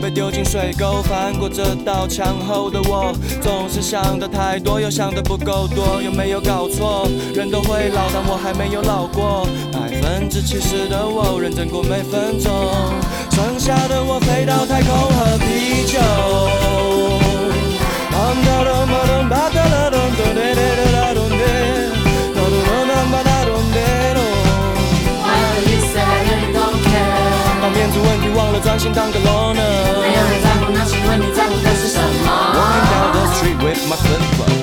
被丢进水沟，翻过这道墙后的我，总是想的太多，又想的不够多，有没有搞错？人都会老，但我还没有老过。百分之七十的我认真过每分钟，剩下的我飞到太空喝啤酒。专心当个 loner。没有人在乎，那些问你在乎的是什么？Walking down the street with my flip.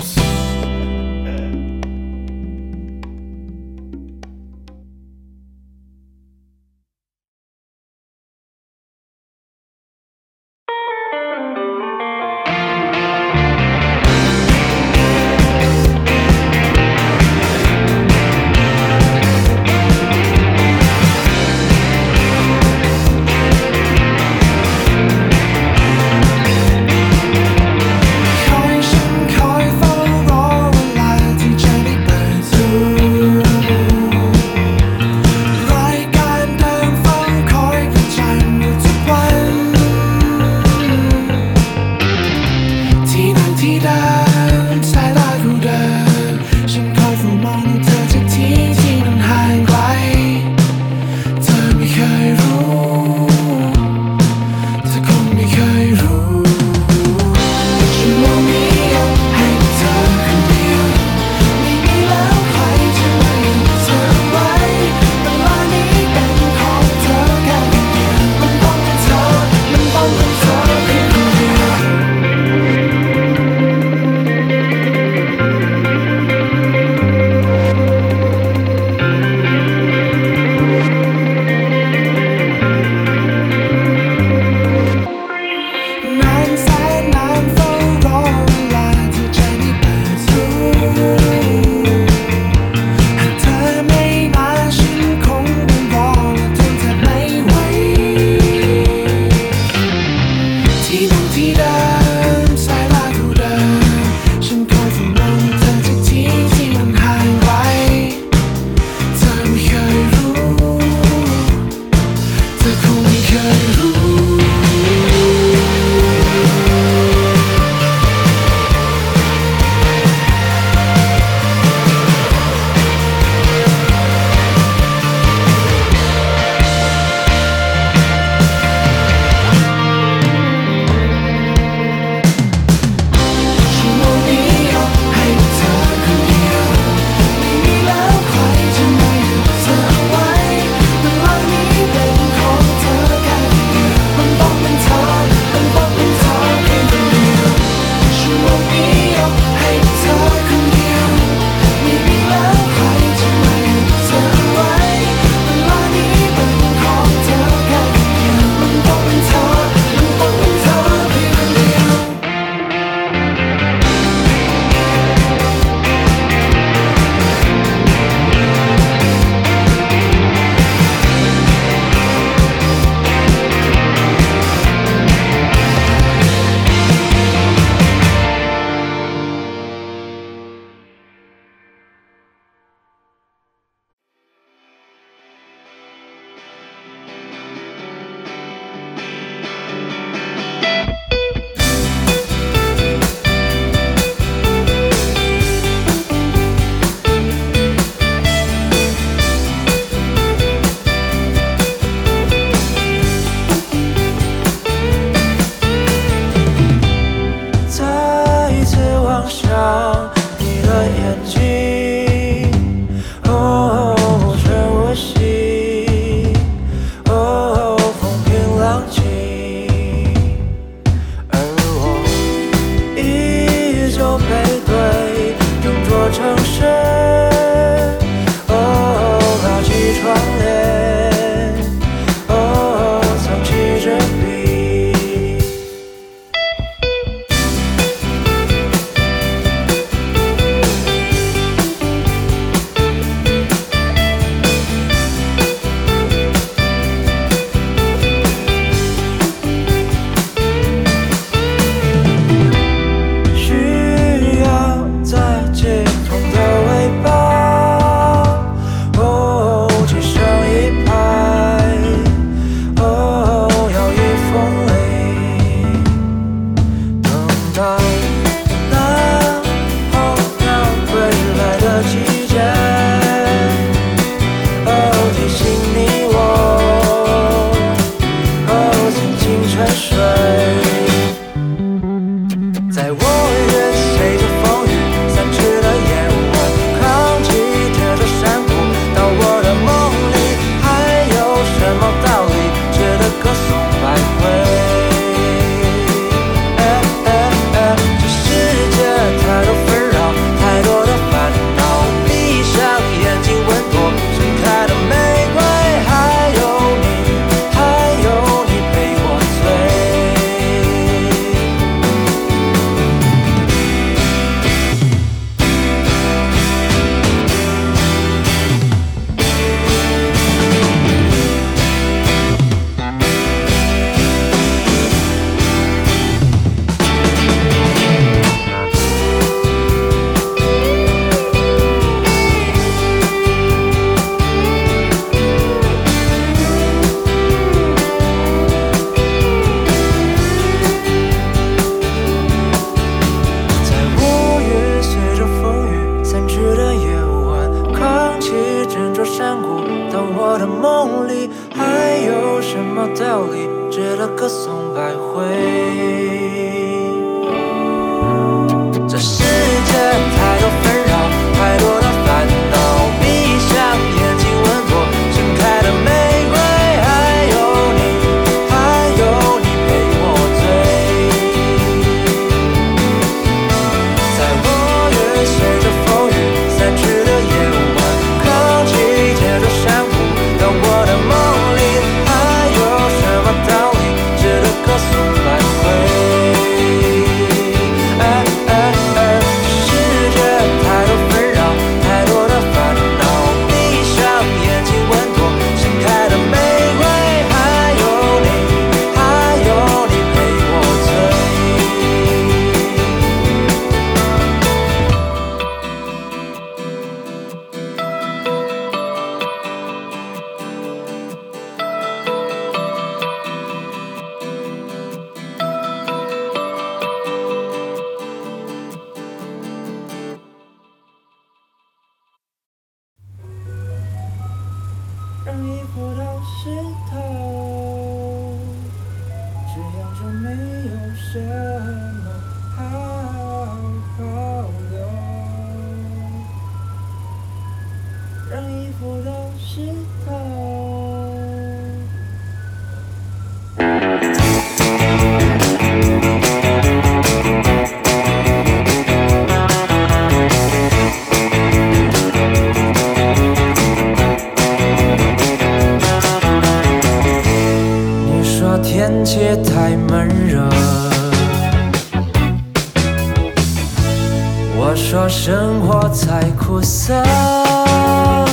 生活太苦涩让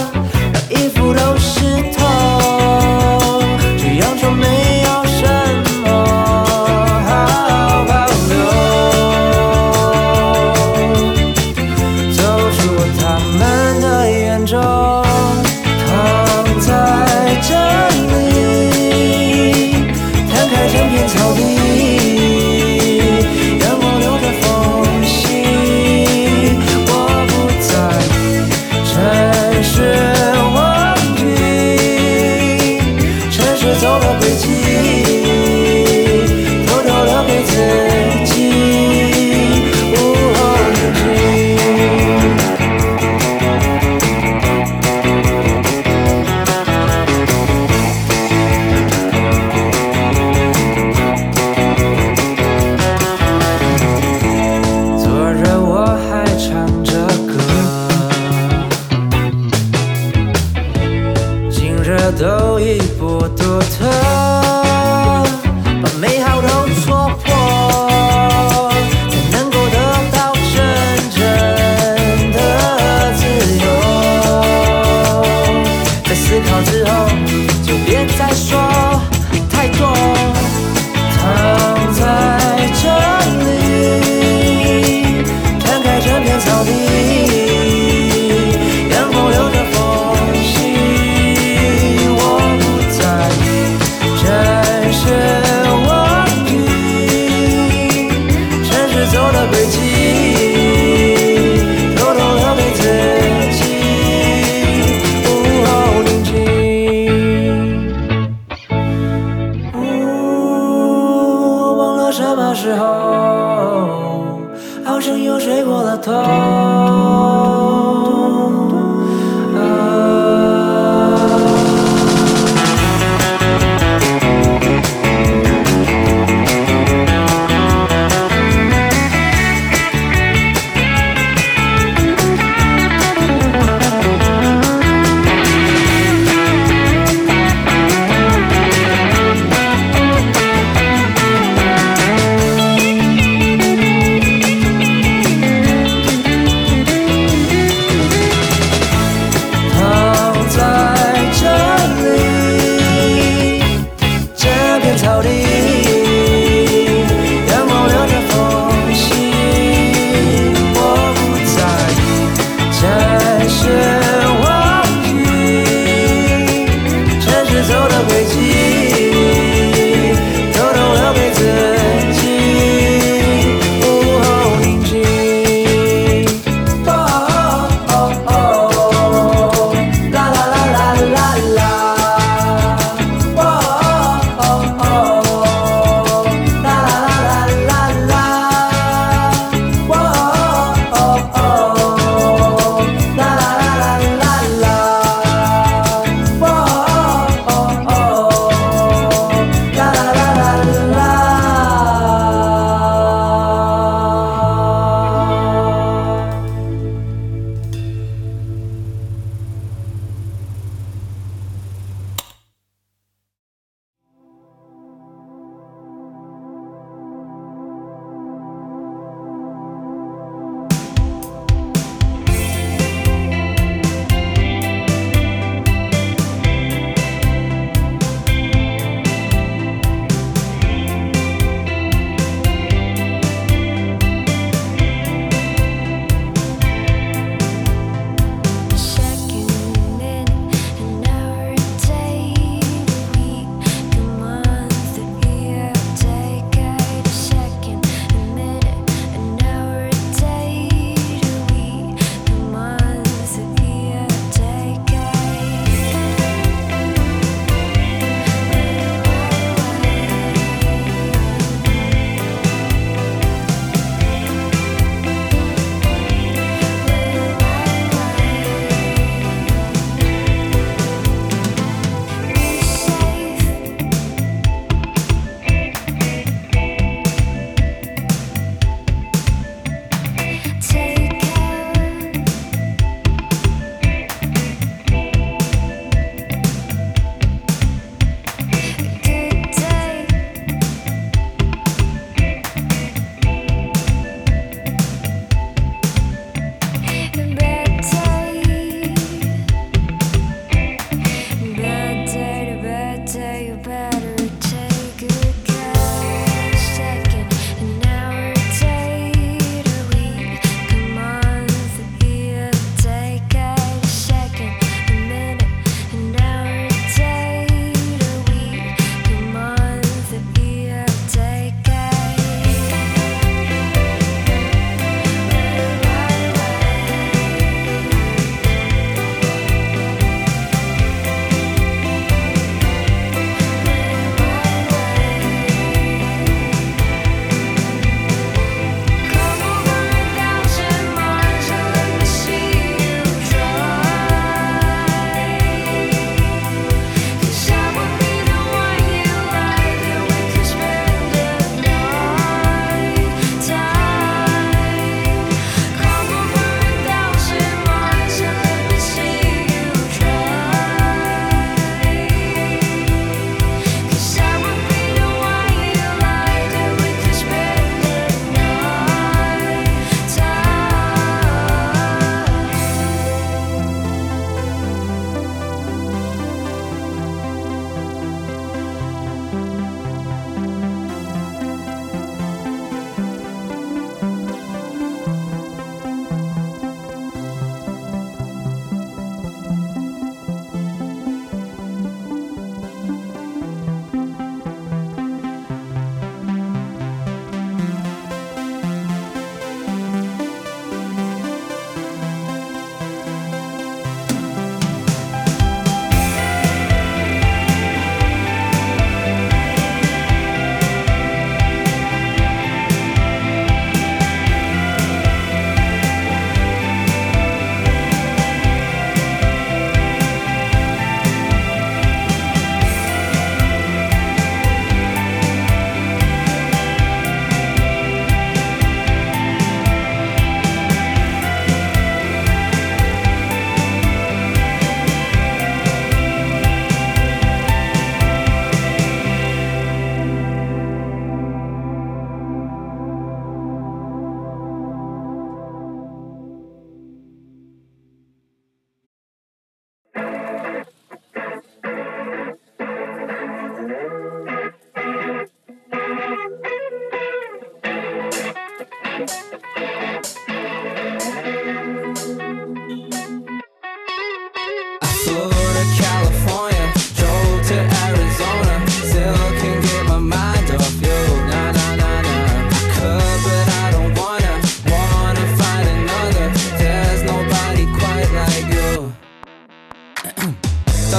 衣服都湿透这样就没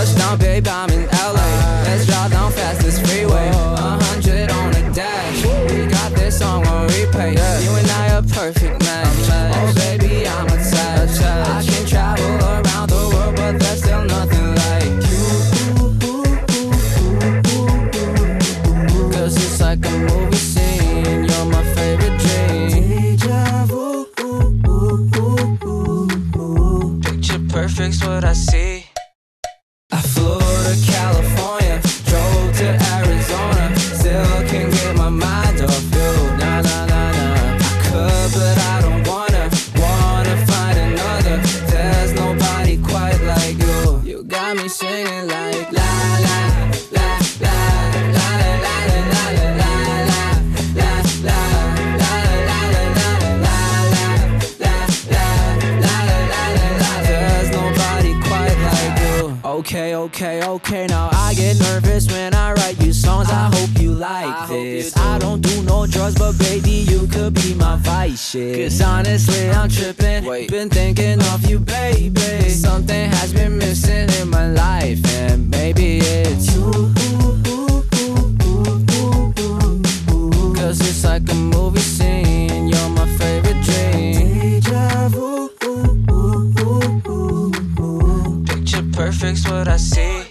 touchdown, babe, I'm in okay, okay. Now I get nervous when I write you songs. I, I hope you like I this. You do. I don't do no drugs, but baby, you could be my vice shit. Cause honestly, I'm tripping. Wait. Been thinking of you, baby. Something has been missing in my life, and maybe it's you. Cause it's like a movie. abracei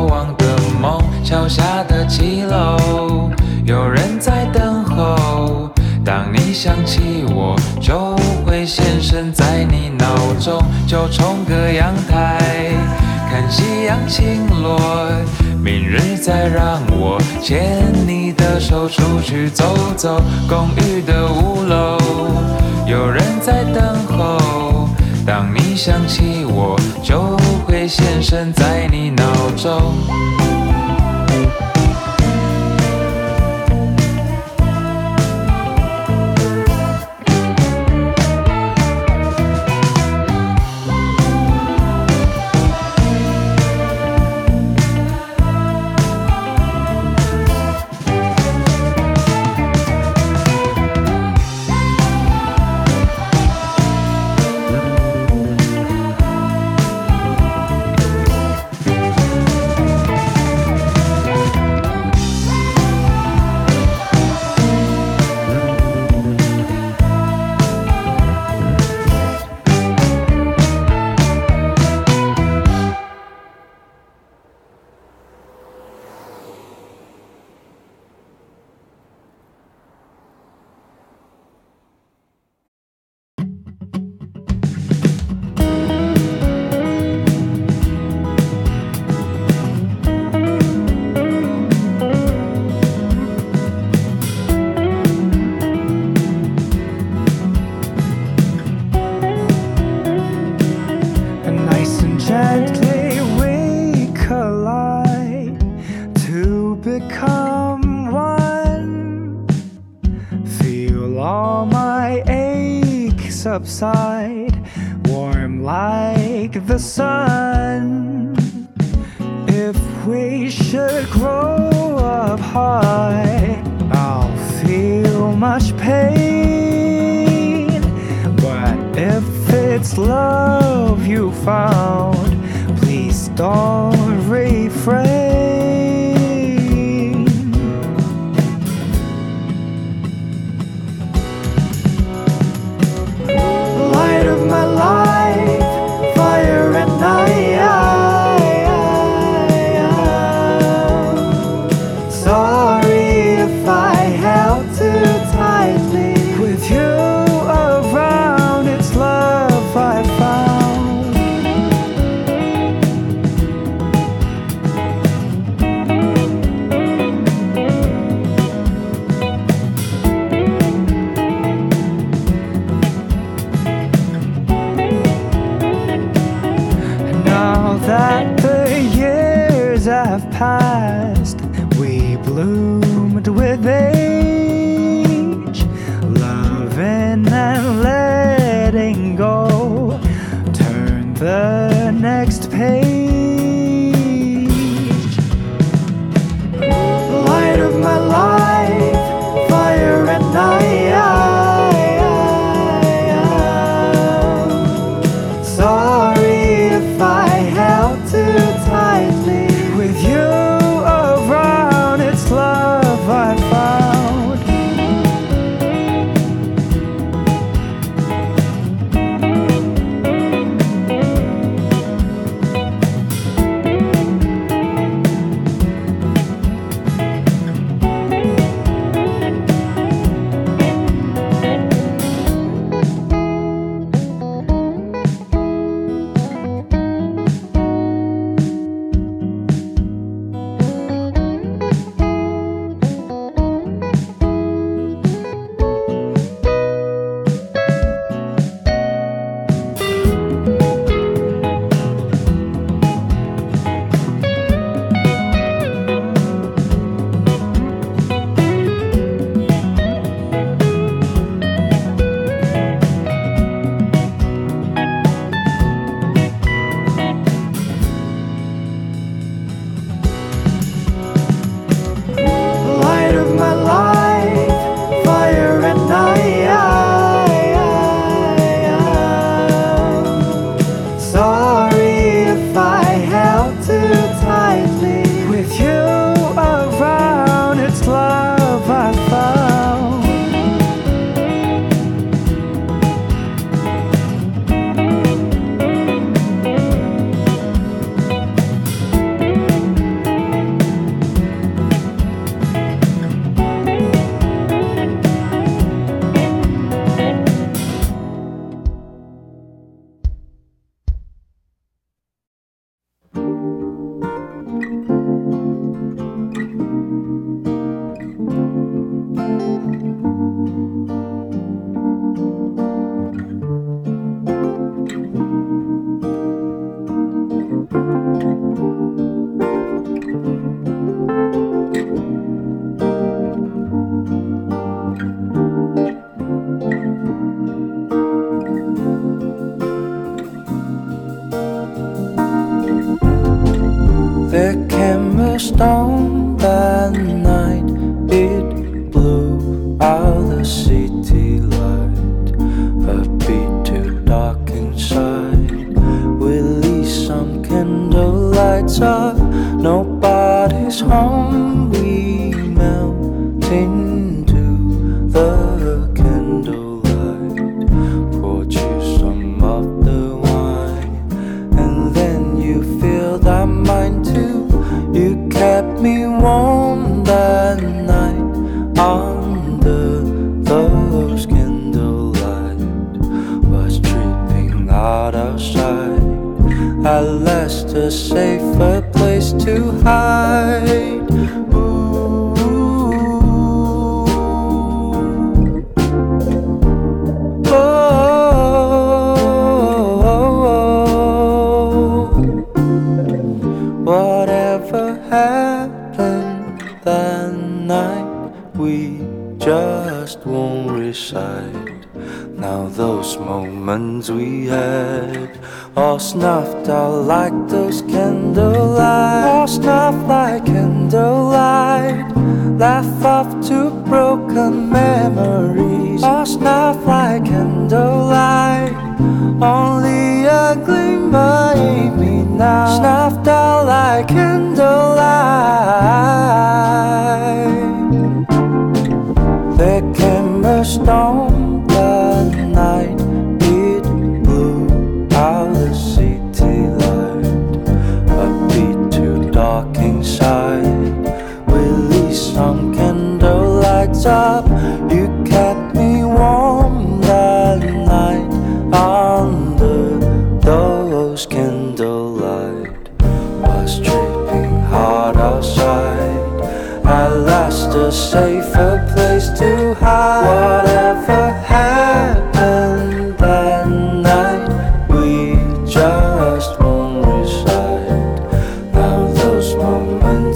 过往的梦桥下的骑楼有人在等候当你想起我就会现身在你脑中就冲个阳台看夕阳倾落明日再让我牵你的手出去走走公寓的五楼。有人在等候当你想起我就会现身在你脑中。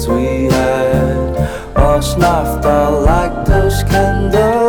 We had all snuffed out like those candlelights.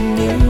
年。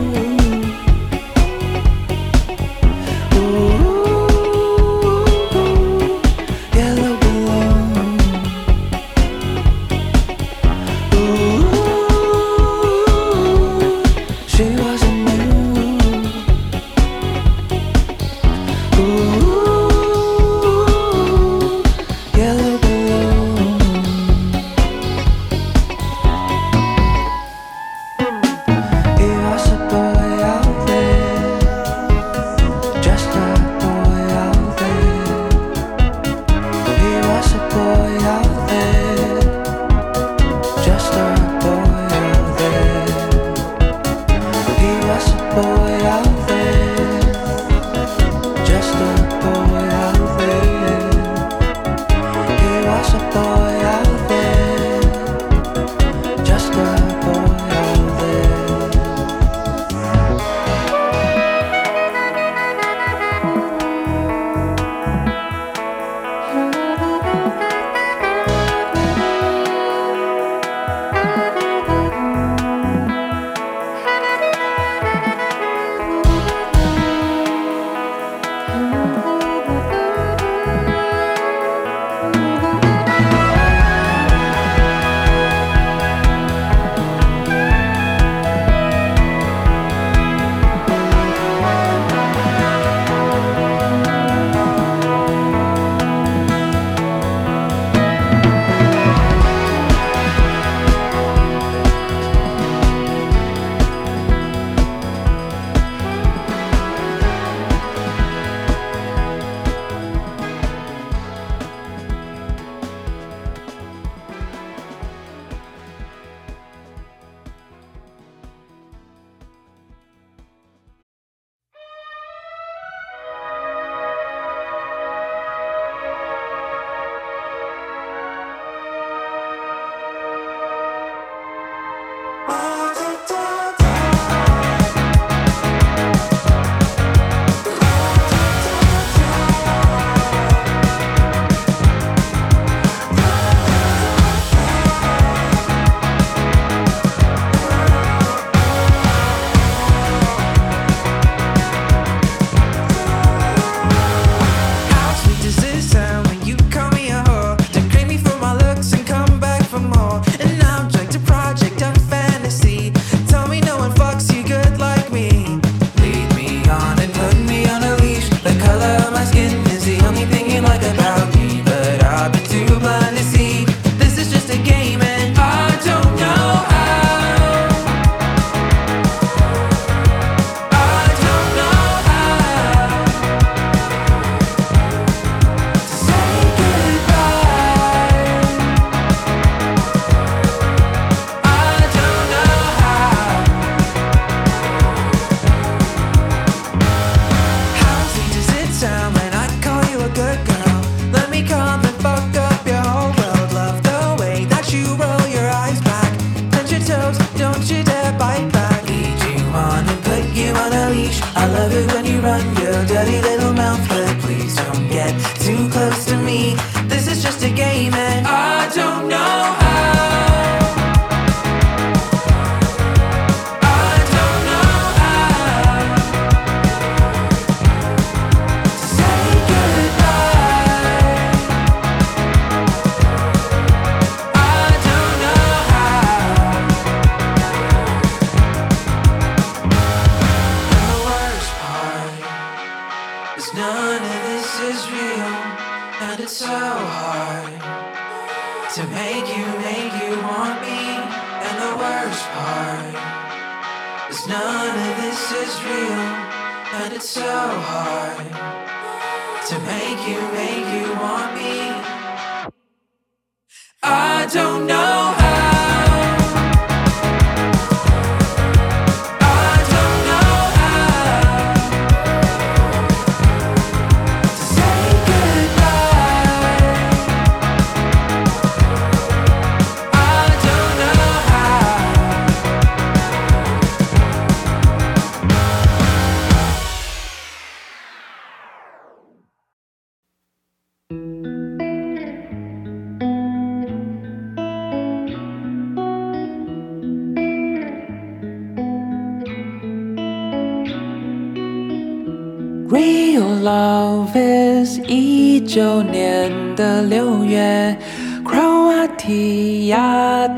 九年的六月，Croatia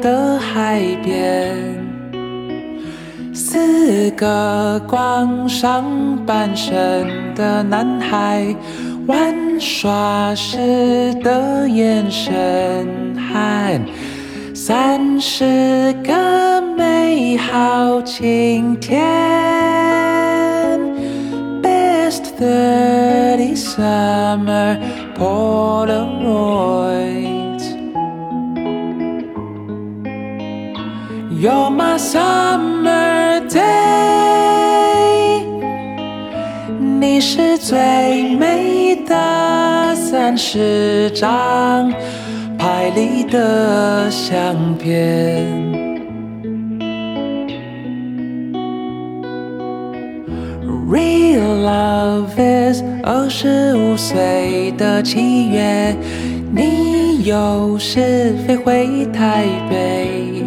的海边。四个光上半身的男孩玩耍时的眼神，和三十个美好晴天。Best thirty summer Polaroids. You're my summer day，你是最美的三十张拍立得相片。Love is 二十五岁的七月，你有时飞回台北。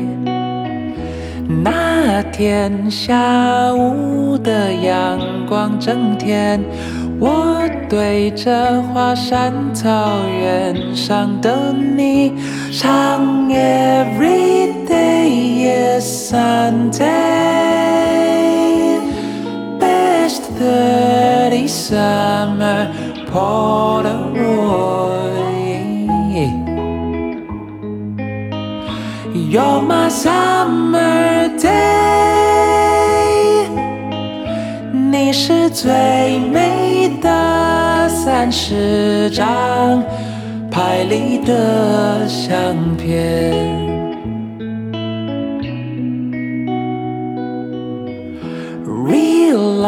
那天下午的阳光正甜，我对着华山草原上的你唱 Every day is Sunday。Best thirty summer Polaroid。You're my summer day，你是最美的三十张拍立得相片。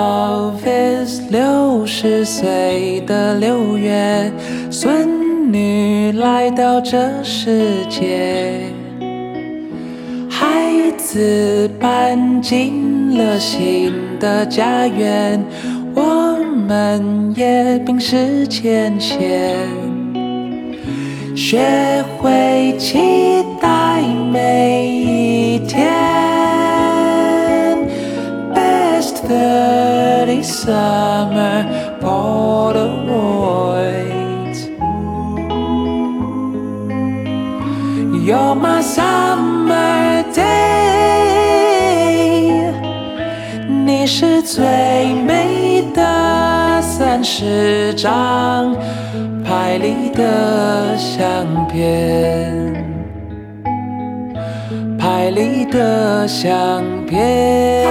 Love is 六十岁的六月，孙女来到这世界。孩子搬进了新的家园，我们也冰释前嫌，学会期待每一天。Best thirty summer Polaroids. You're my summer day，你是最美的三十张拍立得相片，拍立得相片，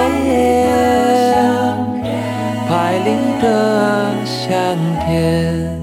相片。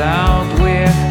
out with